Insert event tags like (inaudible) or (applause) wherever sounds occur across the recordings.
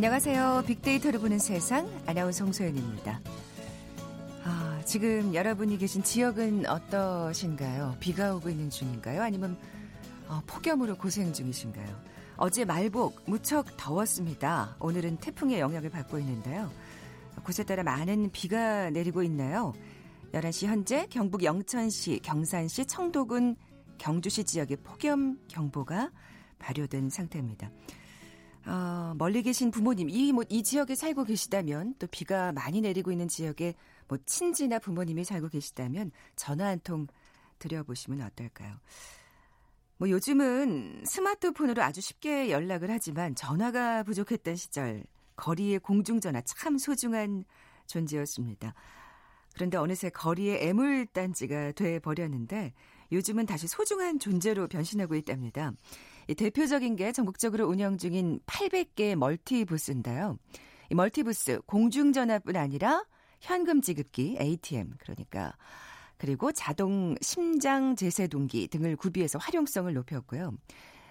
안녕하세요. 빅데이터를 보는 세상 아나운서 홍소연입니다. 아, 지금 여러분이 계신 지역은 어떠신가요? 비가 오고 있는 중인가요? 아니면 어, 폭염으로 고생 중이신가요? 어제 말복 무척 더웠습니다. 오늘은 태풍의 영향을 받고 있는데요. 곳에 따라 많은 비가 내리고 있나요? 11시 현재 경북 영천시, 경산시, 청도군, 경주시 지역에 폭염 경보가 발효된 상태입니다. 어, 멀리 계신 부모님, 이, 뭐, 이 지역에 살고 계시다면, 또 비가 많이 내리고 있는 지역에 뭐, 친지나 부모님이 살고 계시다면, 전화 한 통 드려보시면 어떨까요? 뭐, 요즘은 스마트폰으로 아주 쉽게 연락을 하지만, 전화가 부족했던 시절, 거리의 공중전화 참 소중한 존재였습니다. 그런데 어느새 거리의 애물단지가 돼 버렸는데 요즘은 다시 소중한 존재로 변신하고 있답니다. 대표적인 게 전국적으로 운영 중인 800개 multi booth인데요. 이 multi booth 공중전화뿐 아니라 현금 지급기 ATM 그러니까 그리고 자동 심장 제세동기 등을 구비해서 활용성을 높였고요.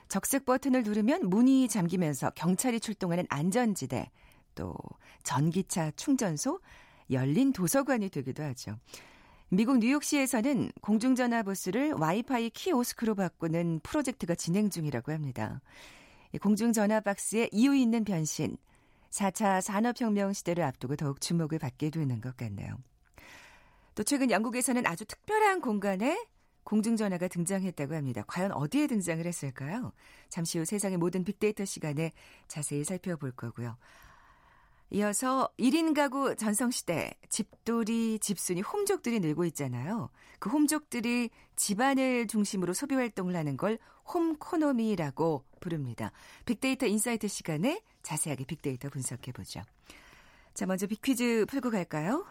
적색 버튼을 누르면 문이 잠기면서 경찰이 출동하는 안전지대, 또 전기차 충전소, 열린 도서관이 되기도 하죠. 미국 뉴욕시에서는 공중전화 부스를 와이파이 키오스크로 바꾸는 프로젝트가 진행 중이라고 합니다. 공중전화 박스에 이유 있는 변신, 4차 산업혁명 시대를 앞두고 더욱 주목을 받게 되는 것 같네요. 또 최근 영국에서는 아주 특별한 공간에 공중전화가 등장했다고 합니다. 과연 어디에 등장을 했을까요? 잠시 후 세상의 모든 빅데이터 시간에 자세히 살펴볼 거고요. 이어서 1인 가구 전성시대 집돌이, 집순이, 홈족들이 늘고 있잖아요. 그 홈족들이 집안을 중심으로 소비 활동을 하는 걸 홈코노미라고 부릅니다. 빅데이터 인사이트 시간에 자세하게 빅데이터 분석해 보죠. 자, 먼저 빅퀴즈 풀고 갈까요?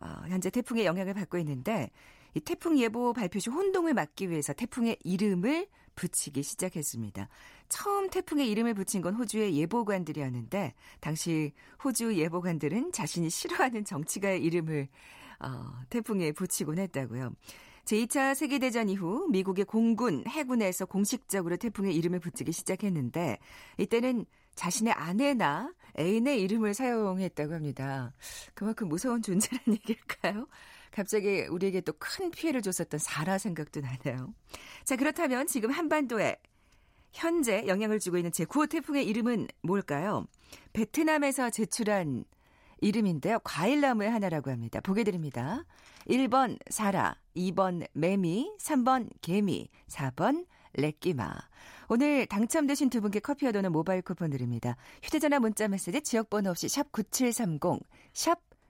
어, 현재 태풍의 영향을 받고 있는데 이 태풍 예보 발표 시 혼동을 막기 위해서 태풍의 이름을 붙이기 시작했습니다. 처음 태풍의 이름을 붙인 건 호주의 예보관들이었는데 당시 호주 예보관들은 자신이 싫어하는 정치가의 이름을 어, 태풍에 붙이곤 했다고요. 제2차 세계대전 이후 미국의 공군, 해군에서 공식적으로 태풍의 이름을 붙이기 시작했는데 이때는 자신의 아내나 애인의 이름을 사용했다고 합니다. 그만큼 무서운 존재란 (laughs) 얘기일까요? 갑자기 우리에게 또 큰 피해를 줬었던 사라 생각도 나네요. 자, 그렇다면 지금 한반도에 현재 영향을 주고 있는 제9호 태풍의 이름은 뭘까요? 베트남에서 제출한 이름인데요. 과일나무의 하나라고 합니다. 보게 드립니다. 1번 사라, 2번 매미, 3번 개미, 4번 렉기마. 오늘 당첨되신 두 분께 커피와 도는 모바일 쿠폰 드립니다. 휴대전화 문자 메시지 지역번호 없이 샵 9730, 샵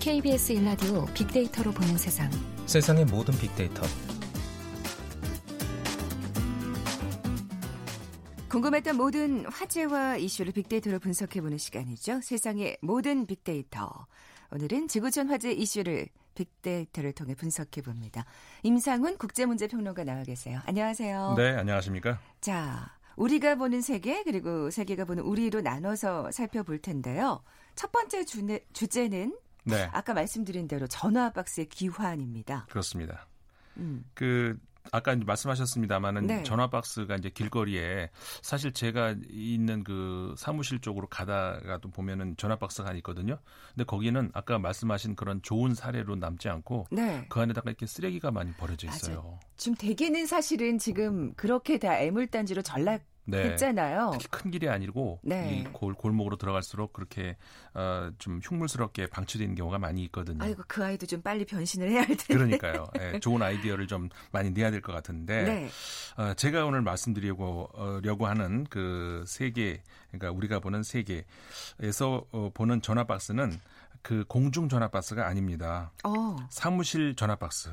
KBS 일라디오 빅데이터로 보는 세상. 세상의 모든 빅데이터. 궁금했던 모든 화제와 이슈를 빅데이터로 분석해보는 시간이죠. 세상의 모든 빅데이터. 오늘은 지구촌 화제 이슈를 빅데이터를 통해 분석해 봅니다. 임상훈 국제문제평론가 나와 계세요. 안녕하세요. 네, 안녕하십니까. 자, 우리가 보는 세계 그리고 세계가 보는 우리로 나눠서 살펴볼 텐데요. 첫 번째 주제, 주제는 네. 아까 말씀드린 대로 전화 박스의 기환입니다. 그렇습니다. 음. 그 아까 이제 말씀하셨습니다만은 네. 전화 박스가 이제 길거리에 사실 제가 있는 그 사무실 쪽으로 가다가 또 보면은 전화 박스가 있거든요. 근데 거기는 아까 말씀하신 그런 좋은 사례로 남지 않고 네. 그 안에다가 이렇게 쓰레기가 많이 버려져 있어요. 맞아요. 지금 대개는 사실은 지금 그렇게 다 애물단지로 전락 네. 했잖아요. 특히 큰 길이 아니고 네. 이 골, 골목으로 들어갈수록 그렇게 어, 좀 흉물스럽게 방치되는 경우가 많이 있거든요. 아이고 그 아이도 좀 빨리 변신을 해야 할 텐데. 그러니까요. 네, (laughs) 좋은 아이디어를 좀 많이 내야 될 것 같은데 네. 어, 제가 오늘 말씀드리려고 어, 려고 하는 그 세계 그러니까 우리가 보는 세계에서 어, 보는 전화 박스는 그 공중 전화 박스가 아닙니다. 어. 사무실 전화 박스.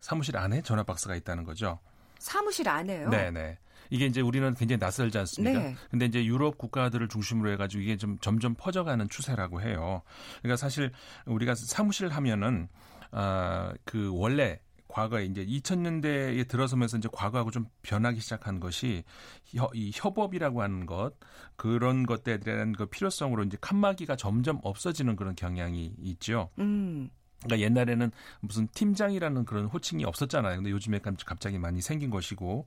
사무실 안에 전화 박스가 있다는 거죠. 사무실 안에요? 네네. 이게 이제 우리는 굉장히 낯설지 않습니까? 네. 근데 이제 유럽 국가들을 중심으로 해가지고 이게 좀 점점 퍼져가는 추세라고 해요. 그러니까 사실 우리가 사무실 하면은 아그 원래 과거에 이제 2000년대에 들어서면서 이제 과거하고 좀 변하기 시작한 것이 혀, 이 협업이라고 하는 것 그런 것들에 대한 그 필요성으로 이제 칸막이가 점점 없어지는 그런 경향이 있죠. 음. 그러니까 옛날에는 무슨 팀장이라는 그런 호칭이 없었잖아요. 근데 요즘에 갑자기 많이 생긴 것이고,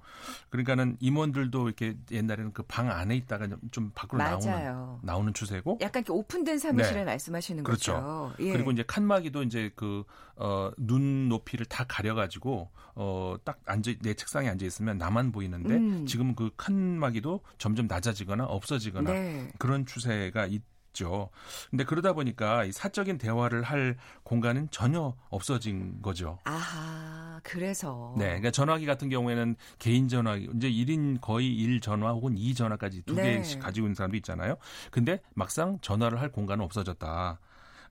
그러니까는 임원들도 이렇게 옛날에는 그 방 안에 있다가 좀 밖으로 맞아요. 나오는 나오는 추세고, 약간 이렇게 오픈된 사무실을 네. 말씀하시는 그렇죠. 거죠. 예. 그리고 이제 칸막이도 이제 그 어, 눈 높이를 다 가려가지고 어, 딱 앉아 내 책상에 앉아 있으면 나만 보이는데 음. 지금 그 칸막이도 점점 낮아지거나 없어지거나 네. 그런 추세가 있. 있죠. 근데 그러다 보니까 이 사적인 대화를 할 공간은 전혀 없어진 거죠. 아하, 그래서. 네. 그러니까 전화기 같은 경우에는 개인 전화기, 이제 1인 거의 1 전화 혹은 2 전화까지 두 네. 개씩 가지고 있는 사람도 있잖아요. 근데 막상 전화를 할 공간은 없어졌다.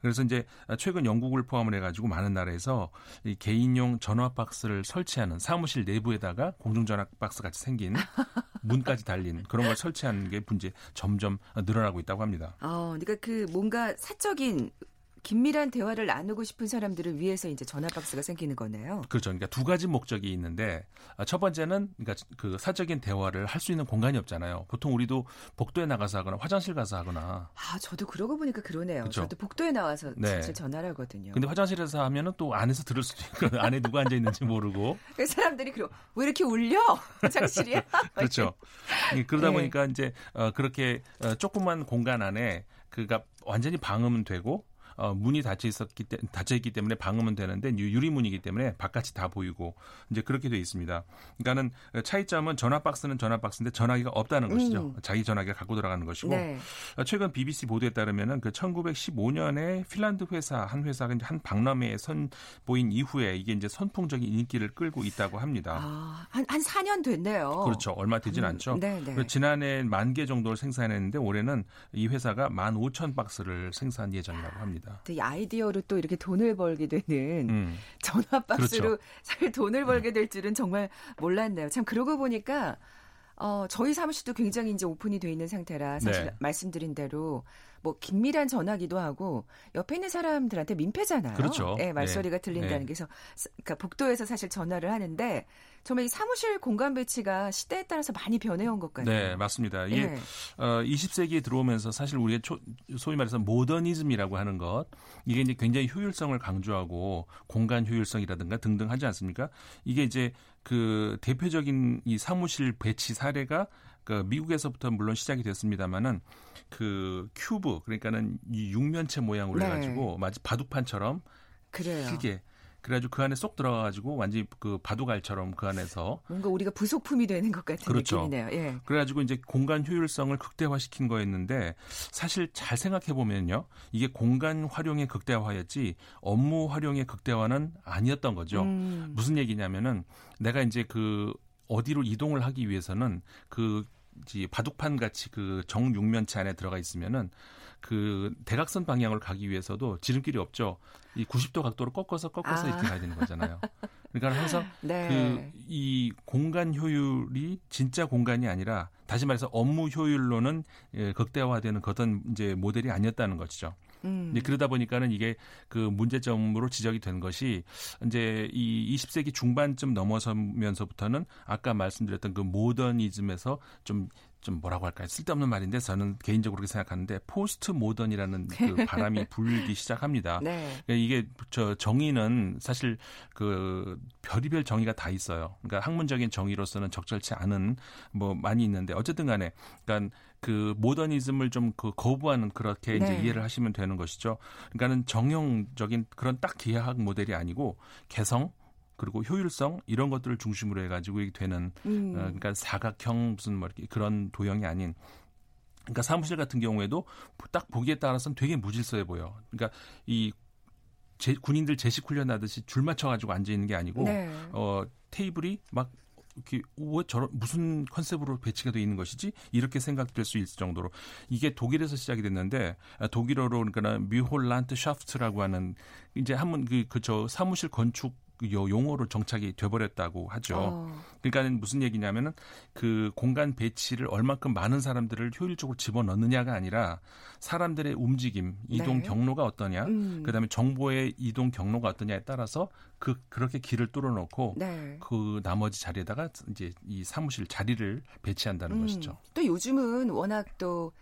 그래서 이제 최근 영국을 포함을 해가지고 많은 나라에서 이 개인용 전화 박스를 설치하는 사무실 내부에다가 공중 전화 박스 같이 생긴 (laughs) 문까지 달린 그런 걸 설치하는 게 문제 점점 늘어나고 있다고 합니다. 어, 그러니까 그 뭔가 사적인 긴밀한 대화를 나누고 싶은 사람들을 위해서 이제 전화 박스가 생기는 거네요. 그렇죠. 그러니까 두 가지 목적이 있는데 아, 첫 번째는 그러니까 그 사적인 대화를 할 수 있는 공간이 없잖아요. 보통 우리도 복도에 나가서 하거나 화장실 가서 하거나. 아, 저도 그러고 보니까 그러네요. 그렇죠? 저도 복도에 나와서 네. 사실 전화를 하거든요. 근데 화장실에서 하면은 또 안에서 들을 수도 있고 안에 누가 앉아 있는지 모르고. (laughs) 그 사람들이 그러 왜 이렇게 울려? (laughs) 화장실이야? (laughs) 그렇죠. 그러다 네. 보니까 이제 어, 그렇게 어, 조그만 공간 안에 그가 완전히 방음은 되고 어, 문이 닫혀 있었기 때 닫혀 있기 때문에 방음은 되는데 유리문이기 때문에 바깥이 다 보이고 이제 그렇게 돼 있습니다. 그러니까는 차이점은 전화 박스는 전화 박스인데 전화기가 없다는 것이죠. 음. 자기 전화기가 갖고 들어가는 것이고 네. 어, 최근 BBC 보도에 따르면은 그 1915년에 핀란드 회사 한 회사가 이제 한 박람회에 선보인 이후에 이게 이제 선풍적인 인기를 끌고 있다고 합니다. 아, 한, 한 4년 됐네요. 그렇죠. 얼마 되진 음, 않죠. 네, 네. 지난해 만 개 정도를 생산했는데 올해는 이 회사가 만 5천 박스를 생산 예정이라고 합니다. 있습니다. 이 아이디어로 또 이렇게 돈을 벌게 되는 음. 전화 박스로 그렇죠. 살 돈을 벌게 될 줄은 정말 몰랐네요. 참 그러고 보니까 어, 저희 사무실도 굉장히 이제 오픈이 돼 있는 상태라 사실 네. 말씀드린 대로 뭐 긴밀한 전화기도 하고 옆에 있는 사람들한테 민폐잖아요. 그렇죠. 네, 말소리가 네. 들린다는 네. 게 그래서 그러니까 복도에서 사실 전화를 하는데 정말 이 사무실 공간 배치가 시대에 따라서 많이 변해온 것 같아요. 네, 맞습니다. 이게 네. 어, 20세기에 들어오면서 사실 우리가 초, 소위 말해서 모더니즘이라고 하는 것 이게 이제 굉장히 효율성을 강조하고 공간 효율성이라든가 등등 하지 않습니까? 이게 이제 그 대표적인 이 사무실 배치 사례가 그 미국에서부터 물론 시작이 됐습니다만은 그 큐브 그러니까는 이 육면체 모양으로 네. 해가지고 마치 바둑판처럼 그래요. 크게 그래가지고 그 안에 쏙 들어가가지고 완전히 그 바둑알처럼 그 안에서 뭔가 우리가 부속품이 되는 것 같은 그렇죠. 느낌이네요. 예. 그래가지고 이제 공간 효율성을 극대화시킨 거였는데 사실 잘 생각해 보면요, 이게 공간 활용의 극대화였지 업무 활용의 극대화는 아니었던 거죠. 음. 무슨 얘기냐면은 내가 이제 그 어디로 이동을 하기 위해서는 그 바둑판 같이 그 정육면체 안에 들어가 있으면은 그 대각선 방향으로 가기 위해서도 지름길이 없죠. 이 90도 각도로 꺾어서 꺾어서 아. 이렇게 가야 되는 거잖아요. 그러니까 항상 (laughs) 네. 그이 공간 효율이 진짜 공간이 아니라 다시 말해서 업무 효율로는 예, 극대화되는 그런 이제 모델이 아니었다는 것이죠. 음. 그러다 보니까는 이게 그 문제점으로 지적이 된 것이 이제 이 20세기 중반쯤 넘어서면서부터는 아까 말씀드렸던 그 모더니즘에서 좀 좀 뭐라고 할까요? 쓸데없는 말인데 저는 개인적으로 그렇게 생각하는데 포스트 모던이라는 그 바람이 불기 시작합니다. (laughs) 네. 그러니까 이게 저 정의는 사실 그 별의별 정의가 다 있어요. 그러니까 학문적인 정의로서는 적절치 않은 뭐 많이 있는데 어쨌든 간에 그러니까 그 모더니즘을 좀 그 거부하는 그렇게 이제 네. 이해를 하시면 되는 것이죠. 그러니까는 정형적인 그런 딱 기하학 모델이 아니고 개성 그리고 효율성 이런 것들을 중심으로 해가지고 이게 되는 음. 어, 그러니까 사각형 무슨 뭐 이렇게 그런 도형이 아닌 그러니까 사무실 같은 경우에도 딱 보기에 따라서는 되게 무질서해 보여. 그러니까 이 제, 군인들 제식 훈련하듯이 줄 맞춰 가지고 앉아 있는 게 아니고 네. 어 테이블이 막 이렇게 왜 저런 무슨 컨셉으로 배치가 돼 있는 것이지 이렇게 생각될 수 있을 정도로 이게 독일에서 시작이 됐는데 아, 독일어로 그러니까 Bürolandschaft라고 하는 이제 한번 그그저 사무실 건축 요 용어로 정착이 돼버렸다고 하죠. 어. 그러니까 무슨 얘기냐면은 그 공간 배치를 얼만큼 많은 사람들을 효율적으로 집어넣느냐가 아니라 사람들의 움직임, 이동 네. 경로가 어떠냐, 음. 그다음에 정보의 이동 경로가 어떠냐에 따라서 그 그렇게 길을 뚫어놓고 네. 그 나머지 자리에다가 이제 이 사무실 자리를 배치한다는 음. 것이죠. 또 요즘은 워낙 또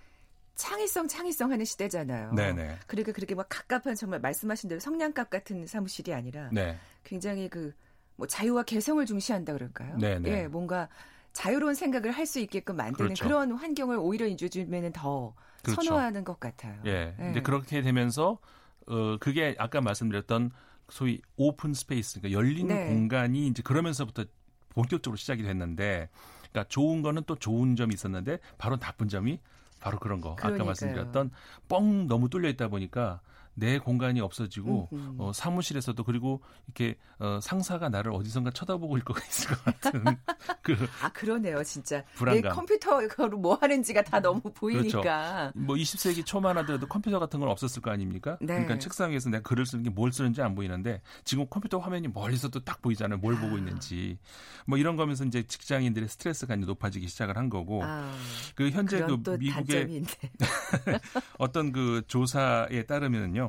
창의성 창의성 하는 시대잖아요. 네네. 그러니까 그렇게 막 갑갑한 정말 말씀하신 대로 성냥갑 같은 사무실이 아니라 네. 굉장히 그 뭐 자유와 개성을 중시한다 그럴까요? 네네. 예, 뭔가 자유로운 생각을 할 수 있게끔 만드는 그렇죠. 그런 환경을 오히려 입주자면은 더 그렇죠. 선호하는 것 같아요. 예. 예. 근데 그렇게 되면서 어 그게 아까 말씀드렸던 소위 open space, 그러니까 열린 네. 공간이 이제 그러면서부터 본격적으로 시작이 됐는데, 그러니까 좋은 거는 또 좋은 점이 있었는데 바로 나쁜 점이 바로 그런 거. 그러니까요. 아까 말씀드렸던 뻥 너무 뚫려 있다 보니까 내 공간이 없어지고 어, 사무실에서도 그리고 이렇게 어, 상사가 나를 어디선가 쳐다보고 있을 것 있을 것 같은 (laughs) 그 아 그러네요 진짜 불안감. 내 컴퓨터로 뭐 하는지가 다 너무 보이니까 그렇죠. 뭐 20세기 초만 하더라도 컴퓨터 같은 건 없었을 거 아닙니까? 네. 그러니까 책상 위에서 내가 글을 쓰는 게 뭘 쓰는지 안 보이는데 지금 컴퓨터 화면이 멀리서도 딱 보이잖아요 뭘 아. 보고 있는지 뭐 이런 거면서 이제 직장인들의 스트레스가 이제 높아지기 시작을 한 거고 아. 그 현재 그 미국의 (laughs) 어떤 그 조사에 따르면요.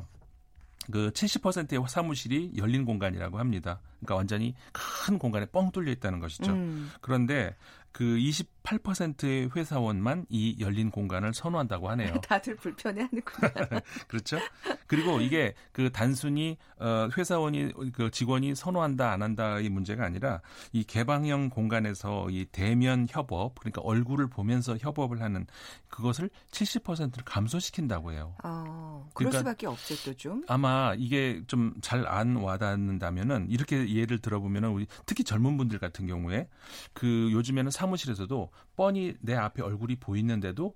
그 70%의 사무실이 열린 공간이라고 합니다. 그러니까 완전히 큰 공간에 뻥 뚫려 있다는 것이죠. 음. 그런데 그 28%의 회사원만 이 열린 공간을 선호한다고 하네요. (laughs) 다들 불편해하는구나. (laughs) 그렇죠. 그리고 이게 그 단순히 어 회사원이 그 직원이 선호한다 안 한다의 문제가 아니라 이 개방형 공간에서 이 대면 협업 그러니까 얼굴을 보면서 협업을 하는 그것을 70%를 감소시킨다고 해요. 어, 그럴 그러니까 수밖에 없죠, 또 좀. 아마 이게 좀 잘 안 와닿는다면은 이렇게 예를 들어보면은 우리 특히 젊은 분들 같은 경우에 그 요즘에는 사 사무실에서도 뻔히 내 앞에 얼굴이 보이는데도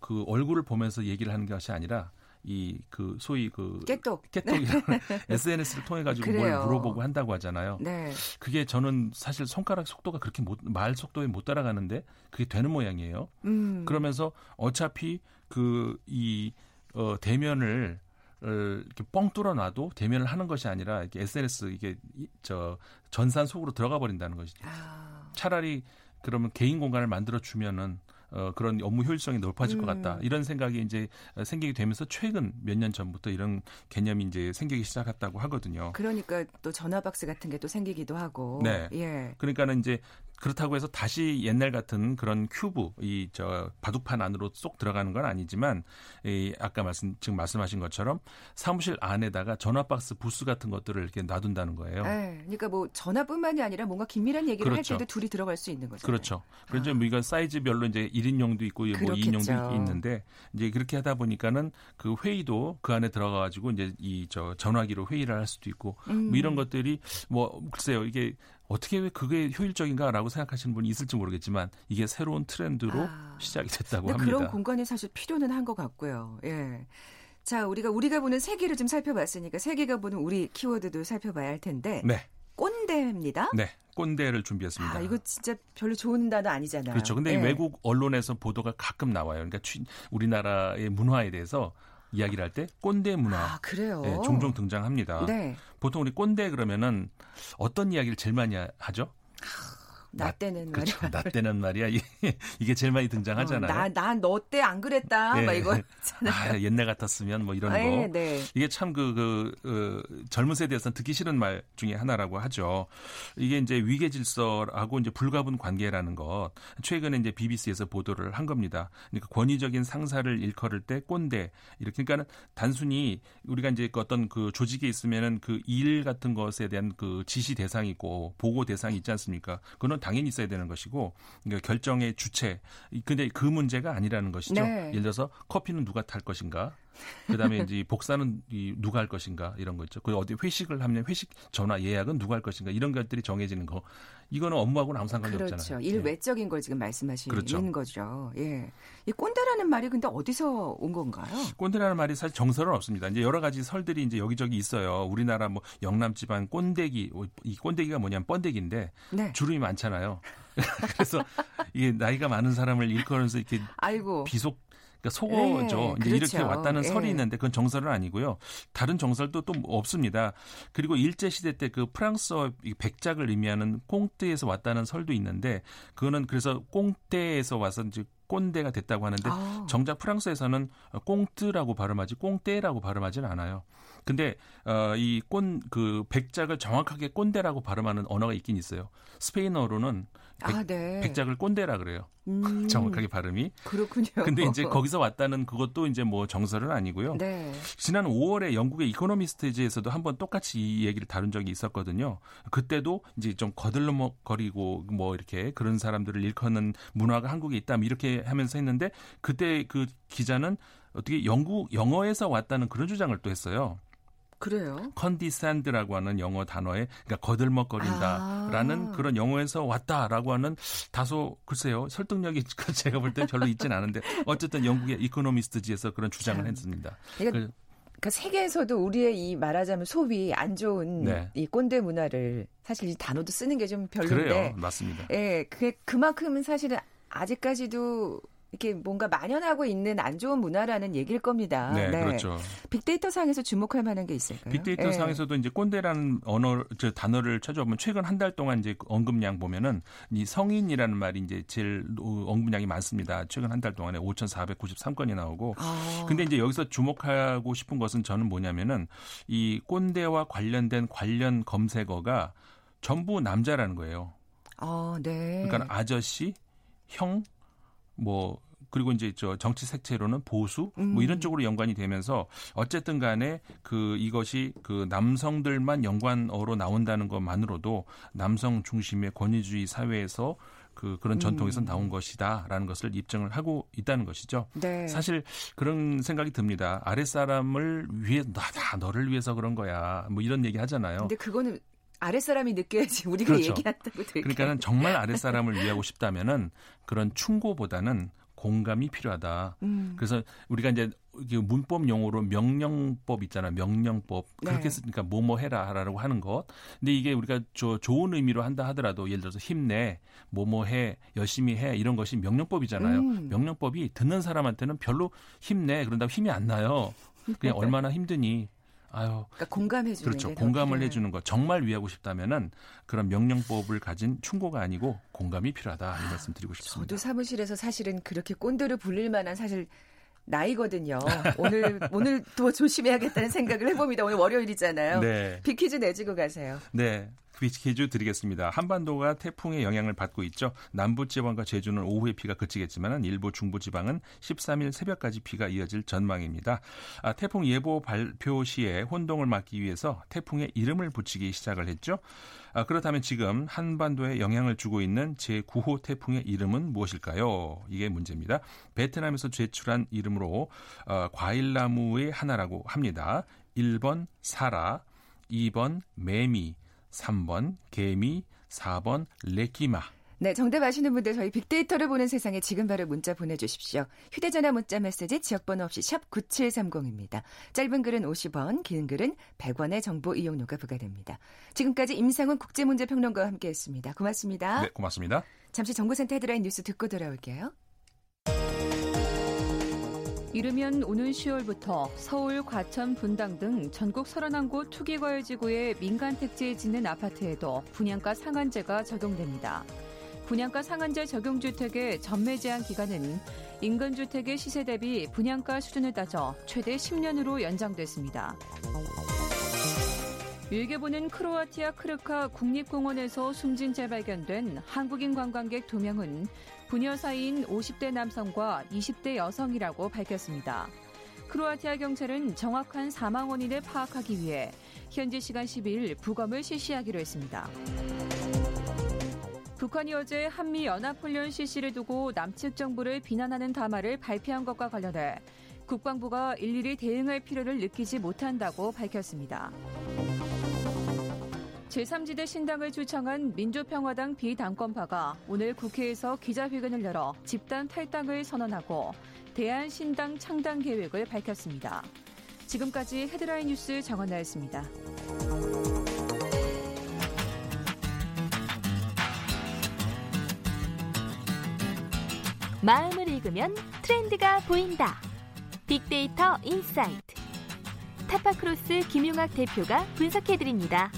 그 얼굴을 보면서 얘기를 하는 것이 아니라 이 그 소위 그 깨똑 깨똑이라는 (laughs) SNS를 통해 가지고 뭘 물어보고 한다고 하잖아요. 네. 그게 저는 사실 손가락 속도가 그렇게 못, 말 속도에 못 따라가는데 그게 되는 모양이에요. 음. 그러면서 어차피 그 이 어, 대면을 어, 이렇게 뻥 뚫어놔도 대면을 하는 것이 아니라 이렇게 SNS 이게 저 전산 속으로 들어가 버린다는 것이죠. 아. 차라리 그러면 개인 공간을 만들어 주면은 어, 그런 업무 효율성이 높아질 음. 것 같다. 음. 이런 생각이 이제 생기게 되면서 최근 몇 년 전부터 이런 개념이 이제 생기기 시작했다고 하거든요. 그러니까 또 전화박스 같은 게 또 생기기도 하고. 네. 예. 그러니까는 이제 그렇다고 해서 다시 옛날 같은 그런 큐브 이 저 바둑판 안으로 쏙 들어가는 건 아니지만 이 아까 말씀 지금 말씀하신 것처럼 사무실 안에다가 전화 박스 부스 같은 것들을 이렇게 놔둔다는 거예요. 네, 그러니까 뭐 전화뿐만이 아니라 뭔가 긴밀한 얘기를 그렇죠. 할 때도 둘이 들어갈 수 있는 거죠. 그렇죠. 그래서 아. 우리가 사이즈별로 이제 1인용도 있고 뭐 그렇겠죠. 2인용도 있는데 이제 그렇게 하다 보니까 는 그 회의도 그 안에 들어가 가지고 이제 이 저 전화기로 회의를 할 수도 있고 음. 뭐 이런 것들이 뭐 글쎄요. 이게 어떻게 왜 그게 효율적인가라고 생각하시는 분이 있을지 모르겠지만 이게 새로운 트렌드로 아, 시작이 됐다고 합니다. 그런 공간이 사실 필요는 한 것 같고요. 예. 자, 우리가 우리가 보는 세계를 좀 살펴봤으니까 세계가 보는 우리 키워드도 살펴봐야 할 텐데. 네. 꼰대입니다. 네. 꼰대를 준비했습니다. 아, 이거 진짜 별로 좋은 단어 아니잖아요. 그렇죠. 근데 네. 외국 언론에서 보도가 가끔 나와요. 그러니까 우리나라의 문화에 대해서 이야기를 할 때 꼰대 문화 아, 그래요? 네, 종종 등장합니다. 네. 보통 우리 꼰대 그러면은 어떤 이야기를 제일 많이 하죠? 나 때는 말이야. 그렇죠. 나 때는 말이야. 이게 제일 많이 등장하잖아요. 어, 나, 너 때 안 그랬다. 네. 막 이거 아, 옛날 같았으면 뭐 이런 아, 거. 네, 네. 이게 참 그, 그, 그, 젊은 세대에서는 듣기 싫은 말 중에 하나라고 하죠. 이게 이제 위계 질서하고 이제 불가분 관계라는 것. 최근에 이제 BBC에서 보도를 한 겁니다. 그러니까 권위적인 상사를 일컬을 때 꼰대. 이렇게 그러니까는 단순히 우리가 이제 그 어떤 그 조직에 있으면은 그 일 같은 것에 대한 그 지시 대상이 있고 보고 대상이 있지 않습니까? 그거는 당연히 있어야 되는 것이고 그러니까 결정의 주체. 근데 그 문제가 아니라는 것이죠. 네. 예를 들어서 커피는 누가 탈 것인가? 그다음에 이제 복사는 이 누가 할 것인가 이런 거 있죠. 그 어디 회식을 하면 회식 전화 예약은 누가 할 것인가 이런 것들이 정해지는 거. 이거는 업무하고는 아무 상관이 그렇죠. 없잖아요. 일 예. 외적인 걸 지금 말씀하시는 그렇죠. 거죠. 예. 이 꼰대라는 말이 근데 어디서 온 건가요? 꼰대라는 말이 사실 정설은 없습니다. 이제 여러 가지 설들이 이제 여기저기 있어요. 우리나라 뭐 영남 지방 꼰대기 이 꼰대기가 뭐냐면 번데기인데 네. 주름이 많잖아요. (laughs) 그래서 이게 나이가 많은 사람을 일컬으면서 이렇게 아이고. 비속 그러니까 속어죠. 네, 이제 그렇죠. 이렇게 왔다는 네. 설이 있는데 그건 정설은 아니고요. 다른 정설도 또 없습니다. 그리고 일제 시대 때 그 프랑스어 백작을 의미하는 꽁뜨에서 왔다는 설도 있는데 그거는 그래서 꽁떼에서 와서 이제 꼰대가 됐다고 하는데 아. 정작 프랑스에서는 꽁뜨라고 발음하지 꽁떼라고 발음하지는 않아요. 근데 어, 이꼰그 백작을 정확하게 꼰대라고 발음하는 언어가 있긴 있어요. 스페인어로는 백, 아, 네. 백작을 꼰대라 그래요. 음. (laughs) 정확하게 발음이. 그렇군요. 근데 이제 거기서 왔다는 그것도 이제 뭐 정설은 아니고요. 네. 지난 5월에 영국의 이코노미스트지에서도 한번 똑같이 이 얘기를 다룬 적이 있었거든요. 그때도 이제 좀 거들먹거리고 뭐 이렇게 그런 사람들을 일컫는 문화가 한국에 있다 뭐 이렇게 하면서 했는데 그때 그 기자는 어떻게 영국 영어에서 왔다는 그런 주장을 또 했어요. 그래요? 컨디샌드라고 하는 영어 단어에 그러니까 거들먹거린다라는 아. 그런 영어에서 왔다라고 하는 다소 글쎄요 설득력이 (laughs) 제가 볼땐 별로 있지는 않은데 어쨌든 영국의 이코노미스트지에서 그런 주장을 했습니다. 그러니까, 그, 그러니까 세계에서도 우리의 이 말하자면 소위 안 좋은 네. 이 꼰대 문화를 사실 이 단어도 쓰는 게 좀 별로인데. 그래요, 맞습니다. 예, 그게 그만큼은 사실은 아직까지도 이렇게 뭔가 만연하고 있는 안 좋은 문화라는 얘기일 겁니다. 네, 네. 그렇죠. 빅데이터 상에서 주목할 만한 게 있을까요? 빅데이터 네. 상에서도 이제 꼰대라는 언어, 저 단어를 찾아보면 최근 한 달 동안 이제 언급량 보면은 이 성인이라는 말이 이제 제일 언급량이 많습니다. 최근 한 달 동안에 5,493건이 나오고. 아. 근데 이제 여기서 주목하고 싶은 것은 저는 뭐냐면은 이 꼰대와 관련된 관련 검색어가 전부 남자라는 거예요. 아, 네. 그러니까 아저씨, 형, 뭐 그리고 이제 저 정치 색채로는 보수 뭐 이런 음. 쪽으로 연관이 되면서 어쨌든 간에 그 이것이 그 남성들만 연관어로 나온다는 것만으로도 남성 중심의 권위주의 사회에서 그 그런 전통에서 음. 나온 것이다라는 것을 입증을 하고 있다는 것이죠. 네. 사실 그런 생각이 듭니다. 아랫 사람을 위해 나다 너를 위해서 그런 거야. 뭐 이런 얘기 하잖아요. 근데 그거는 아랫사람이 느껴야지 우리가 그렇죠. 얘기한다고 들게. 그러니까는 정말 아랫사람을 위하고 싶다면은 그런 충고보다는 공감이 필요하다. 음. 그래서 우리가 이제 문법 용어로 명령법 있잖아. 명령법. 그렇게 네. 쓰니까 뭐뭐 해라라고 하는 것. 근데 이게 우리가 저 좋은 의미로 한다 하더라도 예를 들어서 힘내, 뭐뭐 해, 열심히 해 이런 것이 명령법이잖아요. 음. 명령법이 듣는 사람한테는 별로 힘내. 그런다고 힘이 안 나요. 그냥 얼마나 힘드니 아유. 그러니까 공감해 주는 그렇죠. 공감을 해 주는 거. 정말 위하고 싶다면은 그런 명령법을 가진 충고가 아니고 공감이 필요하다. 이 말씀 드리고 싶습니다. 저도 사무실에서 사실은 그렇게 꼰대를 부릴 만한 사실 나이거든요. 오늘 (laughs) 오늘 더 조심해야겠다는 생각을 해봅니다. 오늘 월요일이잖아요. 네. 비퀴즈 내주고 가세요. 네. 퀴즈 드리겠습니다. 한반도가 태풍의 영향을 받고 있죠. 남부 지방과 제주는 오후에 비가 그치겠지만 일부 중부 지방은 13일 새벽까지 비가 이어질 전망입니다. 아, 태풍 예보 발표 시에 혼동을 막기 위해서 태풍의 이름을 붙이기 시작을 했죠. 아, 그렇다면 지금 한반도에 영향을 주고 있는 제9호 태풍의 이름은 무엇일까요? 이게 문제입니다. 베트남에서 제출한 이름으로 어, 과일나무의 하나라고 합니다. 1번 사라, 2번 매미, 3번 개미, 4번 레키마. 네, 정답 아시는 분들 저희 빅데이터를 보는 세상에 지금 바로 문자 보내주십시오. 휴대전화 문자 메시지 지역번호 없이 샵 9730입니다. 짧은 글은 50원, 긴 글은 100원의 정보 이용료가 부과됩니다. 지금까지 임상훈 국제문제평론가와 함께했습니다. 고맙습니다. 네, 고맙습니다. 잠시 정보센터 헤드라인 뉴스 듣고 돌아올게요. 이르면 오는 10월부터 서울, 과천, 분당 등 전국 31곳 투기과열지구의 민간 택지에 짓는 아파트에도 분양가 상한제가 적용됩니다. 분양가 상한제 적용 주택의 전매 제한 기간은 인근 주택의 시세 대비 분양가 수준을 따져 최대 10년으로 연장됐습니다. 일개보는 크로아티아 크르카 국립공원에서 숨진 채 발견된 한국인 관광객 2명은 부녀 사이인 50대 남성과 20대 여성이라고 밝혔습니다. 크로아티아 경찰은 정확한 사망 원인을 파악하기 위해 현지 시간 12일 부검을 실시하기로 했습니다. 북한이 어제 한미 연합훈련 실시를 두고 남측 정부를 비난하는 담화를 발표한 것과 관련해 국방부가 일일이 대응할 필요를 느끼지 못한다고 밝혔습니다. 제3지대 신당을 주창한 민주평화당 비당권파가 오늘 국회에서 기자회견을 열어 집단 탈당을 선언하고 대한신당 창당 계획을 밝혔습니다. 지금까지 헤드라인 뉴스 정원나였습니다. 마음을 읽으면 트렌드가 보인다. 빅데이터 인사이트. 타파크로스 김용학 대표가 분석해드립니다.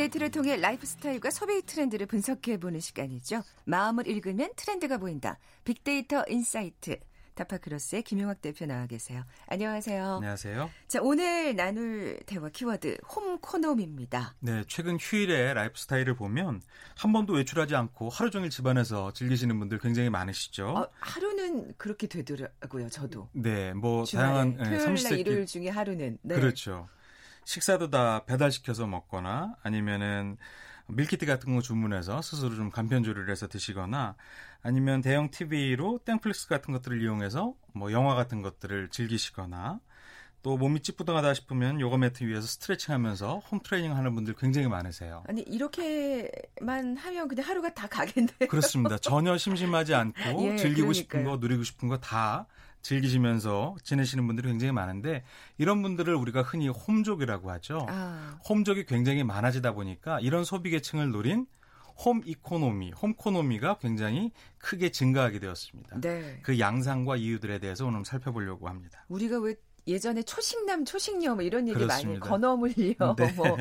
빅데이터를 통해 라이프 스타일과 소비 트렌드를 분석해보는 시간이죠. 마음을 읽으면 트렌드가 보인다. 빅데이터 인사이트. 타파크로스의 김용학 대표 나와 계세요. 안녕하세요. 안녕하세요. 자, 오늘 나눌 대화 키워드 홈코노미입니다. 네, 최근 휴일에 라이프 스타일을 보면 한 번도 외출하지 않고 하루 종일 집안에서 즐기시는 분들 굉장히 많으시죠. 어, 하루는 그렇게 되더라고요, 저도. 네, 뭐 다양한 네, 토요일날 일요일 중에 하루는 네. 그렇죠. 식사도 다 배달시켜서 먹거나 아니면은 밀키트 같은 거 주문해서 스스로 좀 간편 조리를 해서 드시거나 아니면 대형 TV로 땡플릭스 같은 것들을 이용해서 뭐 영화 같은 것들을 즐기시거나 또 몸이 찌뿌둥하다 싶으면 요가 매트 위에서 스트레칭 하면서 홈 트레이닝 하는 분들 굉장히 많으세요. 아니, 이렇게만 하면 그냥 하루가 다 가겠네요. 그렇습니다. 전혀 심심하지 않고 (laughs) 예, 즐기고 그러니까요. 싶은 거, 누리고 싶은 거 다 즐기시면서 지내시는 분들이 굉장히 많은데 이런 분들을 우리가 흔히 홈족이라고 하죠. 아. 홈족이 굉장히 많아지다 보니까 이런 소비 계층을 노린 home economy, 홈코노미가 굉장히 크게 증가하게 되었습니다. 네. 그 양상과 이유들에 대해서 오늘 살펴보려고 합니다. 우리가 왜 예전에 초식남, 초식녀 뭐 이런 얘기 그렇습니다. 많이 건어물려 네. 뭐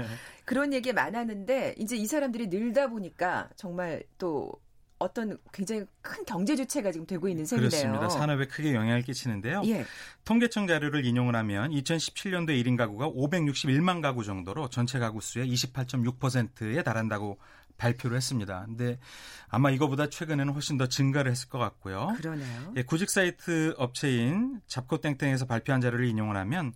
그런 얘기 많았는데 이제 이 사람들이 늘다 보니까 정말 또 어떤 굉장히 큰 경제 주체가 지금 되고 있는 셈이네요. 그렇습니다. 산업에 크게 영향을 끼치는데요. 예. 통계청 자료를 인용을 하면 2017년도 1인 가구가 561만 가구 정도로 전체 가구 수의 28.6%에 달한다고 발표를 했습니다. 근데 아마 이거보다 최근에는 훨씬 더 증가를 했을 것 같고요. 그러네요. 예, 구직 사이트 업체인 잡코땡땡에서 발표한 자료를 인용을 하면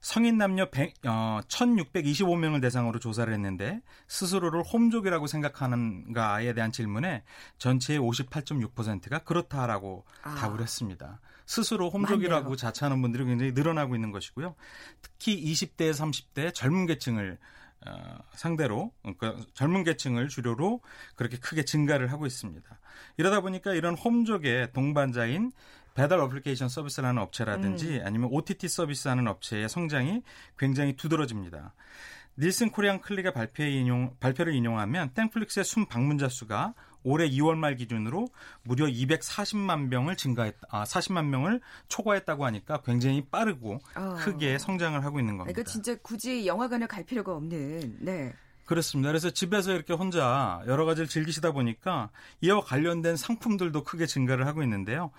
성인 남녀 100, 어, 1,625명을 대상으로 조사를 했는데 스스로를 홈족이라고 생각하는가에 대한 질문에 전체의 58.6%가 그렇다라고 아. 답을 했습니다. 스스로 홈족이라고 맞네요. 자처하는 분들이 굉장히 늘어나고 있는 것이고요. 특히 20대, 30대 젊은 계층을 어, 상대로 그러니까 젊은 계층을 주료로 그렇게 크게 증가를 하고 있습니다. 이러다 보니까 이런 홈족의 동반자인 배달 어플리케이션 서비스를 하는 업체라든지 음. 아니면 OTT 서비스 하는 업체의 성장이 굉장히 두드러집니다. 닐슨 코리안 클릭의 발표에 인용, 발표를 인용하면 땡플릭스의 순 방문자 수가 올해 2월 말 기준으로 무려 240만 명을 증가했, 아, 40만 명을 초과했다고 하니까 굉장히 빠르고 어. 크게 성장을 하고 있는 겁니다. 그러니까 진짜 굳이 영화관을 갈 필요가 없는, 네. 그렇습니다. 그래서 집에서 이렇게 혼자 여러 가지를 즐기시다 보니까 이와 관련된 상품들도 크게 증가를 하고 있는데요.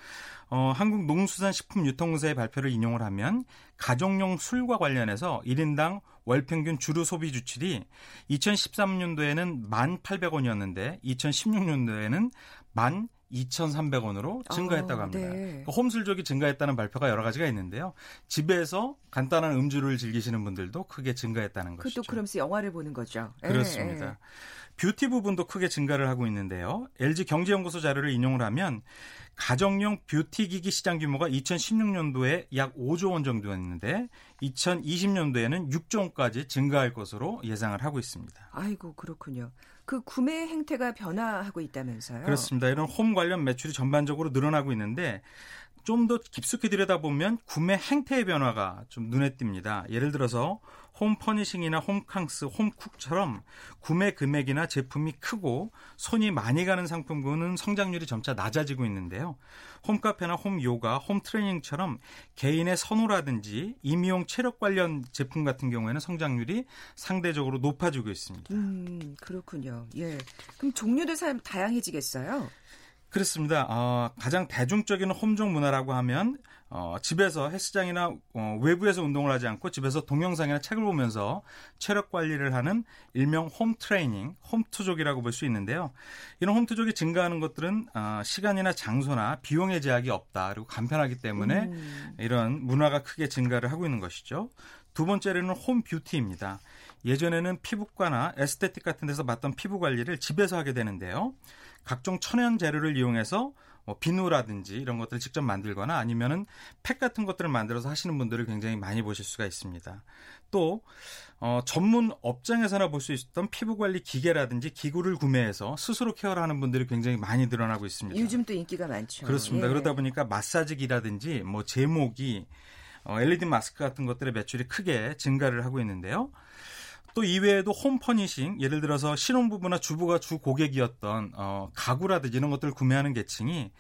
어, 한국농수산식품유통공사의 발표를 인용을 하면 가정용 술과 관련해서 1인당 월 평균 주류 소비 주출이 2013년도에는 1,800원이었는데 2016년도에는 1 2,300원으로 증가했다고 아, 합니다. 아, 네. 그러니까 홈술족이 증가했다는 발표가 여러 가지가 있는데요. 집에서 간단한 음주를 즐기시는 분들도 크게 증가했다는 것이죠. 그것도 그러면서 영화를 보는 거죠. 그렇습니다. 에, 에. 뷰티 부분도 크게 증가를 하고 있는데요. LG 경제연구소 자료를 인용을 하면 가정용 뷰티 기기 시장 규모가 2016년도에 약 5조 원 정도였는데 2020년도에는 6조 원까지 증가할 것으로 예상을 하고 있습니다. 아이고 그렇군요. 그 구매 행태가 변화하고 있다면서요? 그렇습니다. 이런 홈 관련 매출이 전반적으로 늘어나고 있는데 좀 더 깊숙이 들여다보면 구매 행태의 변화가 좀 눈에 띕니다. 예를 들어서 홈 퍼니싱이나 홈캉스, 홈쿡처럼 구매 금액이나 제품이 크고 손이 많이 가는 상품군은 성장률이 점차 낮아지고 있는데요. 홈카페나 홈요가, 홈트레이닝처럼 개인의 선호라든지 임용 체력 관련 제품 같은 경우에는 성장률이 상대적으로 높아지고 있습니다. 음, 그렇군요. 예. 그럼 종류도 다양해지겠어요? 그렇습니다. 어, 가장 대중적인 홈종 문화라고 하면 어, 집에서 헬스장이나 어, 외부에서 운동을 하지 않고 집에서 동영상이나 책을 보면서 체력 관리를 하는 일명 홈 트레이닝, 홈투족이라고 볼 수 있는데요. 이런 홈투족이 증가하는 것들은 어, 시간이나 장소나 비용의 제약이 없다. 그리고 간편하기 때문에 음. 이런 문화가 크게 증가를 하고 있는 것이죠. 두 번째로는 홈 뷰티입니다. 예전에는 피부과나 에스테틱 같은 데서 맡던 피부 관리를 집에서 하게 되는데요. 각종 천연 재료를 이용해서 뭐 비누라든지 이런 것들을 직접 만들거나 아니면은 팩 같은 것들을 만들어서 하시는 분들을 굉장히 많이 보실 수가 있습니다. 또 어, 전문 업장에서나 볼 수 있었던 피부 관리 기계라든지 기구를 구매해서 스스로 케어를 하는 분들이 굉장히 많이 늘어나고 있습니다. 요즘 또 인기가 많죠. 그렇습니다. 예. 그러다 보니까 마사지기라든지 뭐 제모기, 어, LED 마스크 같은 것들의 매출이 크게 증가를 하고 있는데요. 또 이외에도 홈 퍼니싱, 예를 들어서 신혼부부나 주부가 주 고객이었던 어, 가구라든지 이런 것들을 구매하는 계층이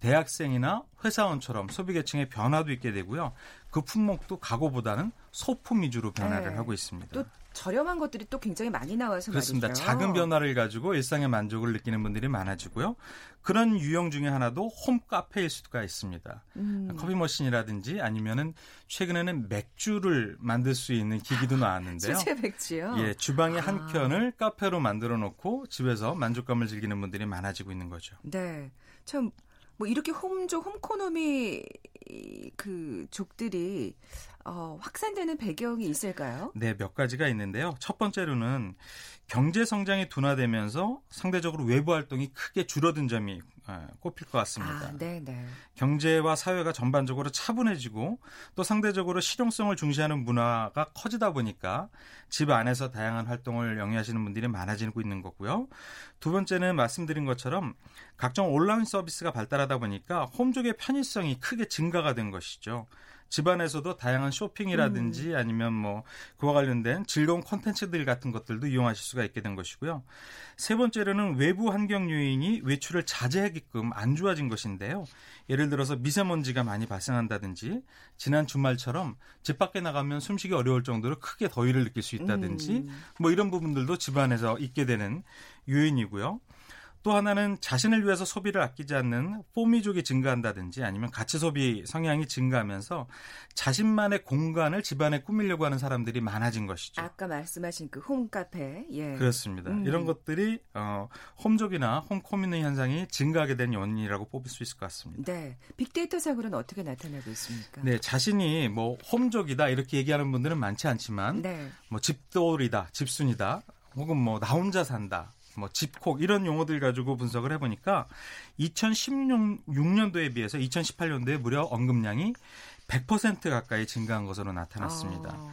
대학생이나 회사원처럼 소비 계층의 변화도 있게 되고요. 그 품목도 가구보다는 소품 위주로 변화를 네. 하고 있습니다. 또 저렴한 것들이 또 굉장히 많이 나와서 그렇습니다. 말이죠. 작은 변화를 가지고 일상의 만족을 느끼는 분들이 많아지고요. 그런 유형 중에 하나도 홈 카페일 수가 있습니다. 음. 커피 머신이라든지 아니면은 최근에는 맥주를 만들 수 있는 기기도 나왔는데요. 수제 맥주요? 예, 주방의 아. 한 켠을 카페로 만들어 놓고 집에서 만족감을 즐기는 분들이 많아지고 있는 거죠. 네. 참 뭐 이렇게 홈족 홈코노미 그 족들이 어, 확산되는 배경이 있을까요? 네, 몇 가지가 있는데요. 첫 번째로는 경제 성장이 둔화되면서 상대적으로 외부 활동이 크게 줄어든 점이 어, 꼽힐 것 같습니다. 아, 네, 네. 경제와 사회가 전반적으로 차분해지고 또 상대적으로 실용성을 중시하는 문화가 커지다 보니까 집 안에서 다양한 활동을 영위하시는 분들이 많아지고 있는 거고요. 두 번째는 말씀드린 것처럼 각종 온라인 서비스가 발달하다 보니까 홈족의 편의성이 크게 증가가 된 것이죠. 집안에서도 다양한 쇼핑이라든지 음. 아니면 뭐 그와 관련된 즐거운 콘텐츠들 같은 것들도 이용하실 수가 있게 된 것이고요. 세 번째로는 외부 환경 요인이 외출을 자제하 게끔 안 좋아진 것인데요. 예를 들어서 미세먼지가 많이 발생한다든지 지난 주말처럼 집 밖에 나가면 숨쉬기 어려울 정도로 크게 더위를 느낄 수 있다든지 음. 뭐 이런 부분들도 집안에서 있게 되는 요인이고요. 또 하나는 자신을 위해서 소비를 아끼지 않는 포미족이 증가한다든지 아니면 가치 소비 성향이 증가하면서 자신만의 공간을 집안에 꾸미려고 하는 사람들이 많아진 것이죠. 아까 말씀하신 그 홈카페, 예. 그렇습니다. 음. 이런 것들이 어, 홈족이나 홈코미니 현상이 증가하게 된 원인이라고 뽑을 수 있을 것 같습니다. 네, 빅데이터상으로는 어떻게 나타나고 있습니까? 네, 자신이 뭐 홈족이다 이렇게 얘기하는 분들은 많지 않지만, 네. 뭐 집돌이다, 집순이다, 혹은 뭐 나 혼자 산다. 뭐 집콕 이런 용어들 가지고 분석을 해보니까 2016년도에 비해서 2018년도에 무려 언급량이 100% 가까이 증가한 것으로 나타났습니다. 아.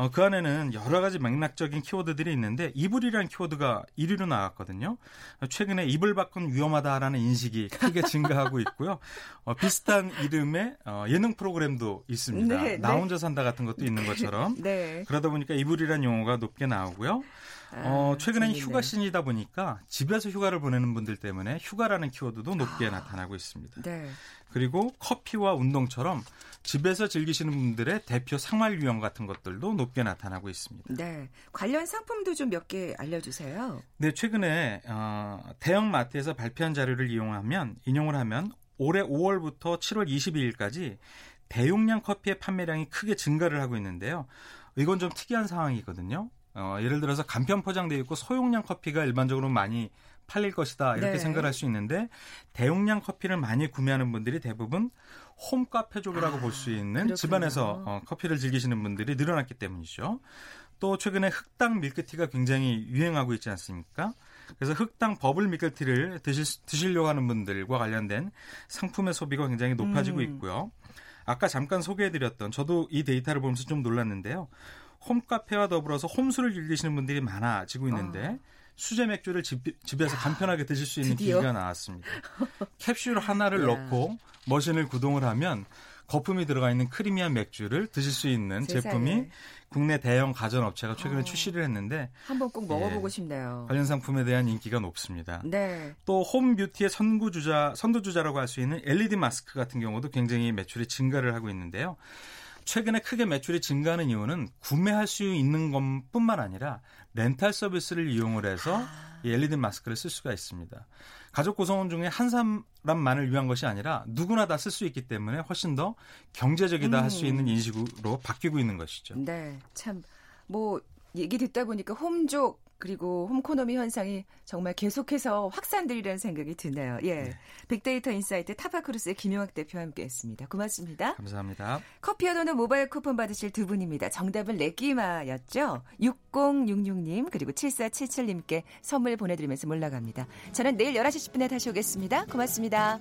어, 그 안에는 여러 가지 맥락적인 키워드들이 있는데 이불이라는 키워드가 1위로 나왔거든요. 최근에 이불 밖은 위험하다라는 인식이 크게 증가하고 (laughs) 있고요. 어, 비슷한 이름의 어, 예능 프로그램도 있습니다. 네, 나 네. 혼자 산다 같은 것도 있는 것처럼. (laughs) 네. 그러다 보니까 이불이라는 용어가 높게 나오고요. 어, 아, 최근엔 휴가 시즌이다 보니까 집에서 휴가를 보내는 분들 때문에 휴가라는 키워드도 높게 아, 나타나고 있습니다. 네. 그리고 커피와 운동처럼 집에서 즐기시는 분들의 대표 생활 유형 같은 것들도 높게 나타나고 있습니다. 네. 관련 상품도 좀 몇 개 알려주세요. 네. 최근에 어, 대형 마트에서 발표한 자료를 이용하면 인용을 하면 올해 5월부터 7월 22일까지 대용량 커피의 판매량이 크게 증가를 하고 있는데요. 이건 좀 특이한 상황이거든요. 어, 예를 들어서 간편 포장되어 있고 소용량 커피가 일반적으로 많이 팔릴 것이다 이렇게 네. 생각할 수 있는데 대용량 커피를 많이 구매하는 분들이 대부분 홈카페족이라고 아, 볼수 있는 그렇군요. 집안에서 어, 커피를 즐기시는 분들이 늘어났기 때문이죠. 또 최근에 흑당 밀크티가 굉장히 유행하고 있지 않습니까? 그래서 흑당 버블 밀크티를 드실, 드시려고 하는 분들과 관련된 상품의 소비가 굉장히 높아지고 음. 있고요. 아까 잠깐 소개해드렸던 저도 이 데이터를 보면서 좀 놀랐는데요. 홈카페와 더불어서 홈술을 즐기시는 분들이 많아지고 있는데 어. 수제 맥주를 집, 에서 간편하게 드실 수 있는 드디어? 기기가 나왔습니다. (laughs) 캡슐 하나를 넣고 머신을 구동을 하면 거품이 들어가 있는 크리미한 맥주를 드실 수 있는 세상에. 제품이 국내 대형 가전 업체가 최근에 어. 출시를 했는데 한번 꼭 먹어보고 예, 싶네요. 관련 상품에 대한 인기가 높습니다. 네. 또 홈뷰티의 선구주자 선두주자라고 할 수 있는 LED 마스크 같은 경우도 굉장히 매출이 증가를 하고 있는데요. 최근에 크게 매출이 증가하는 이유는 구매할 수 있는 것뿐만 아니라 렌탈 서비스를 이용을 해서 아. 이 LED 마스크를 쓸 수가 있습니다. 가족 구성원 중에 한 사람만을 위한 것이 아니라 누구나 다 쓸 수 있기 때문에 훨씬 더 경제적이다 음. 할수 있는 인식으로 바뀌고 있는 것이죠. 네, 참 뭐 얘기 듣다 보니까 홈족 그리고 홈코노미 현상이 정말 계속해서 확산되리라는 생각이 드네요. 예. 네. 빅데이터 인사이트 타파크로스의 김용학 대표와 함께 했습니다. 고맙습니다. 감사합니다. 커피와 도넛 모바일 쿠폰 받으실 두 분입니다. 정답은 레기마였죠. 6066님 그리고 7477님께 선물 보내드리면서 물러갑니다. 저는 내일 11시 10분에 다시 오겠습니다. 고맙습니다.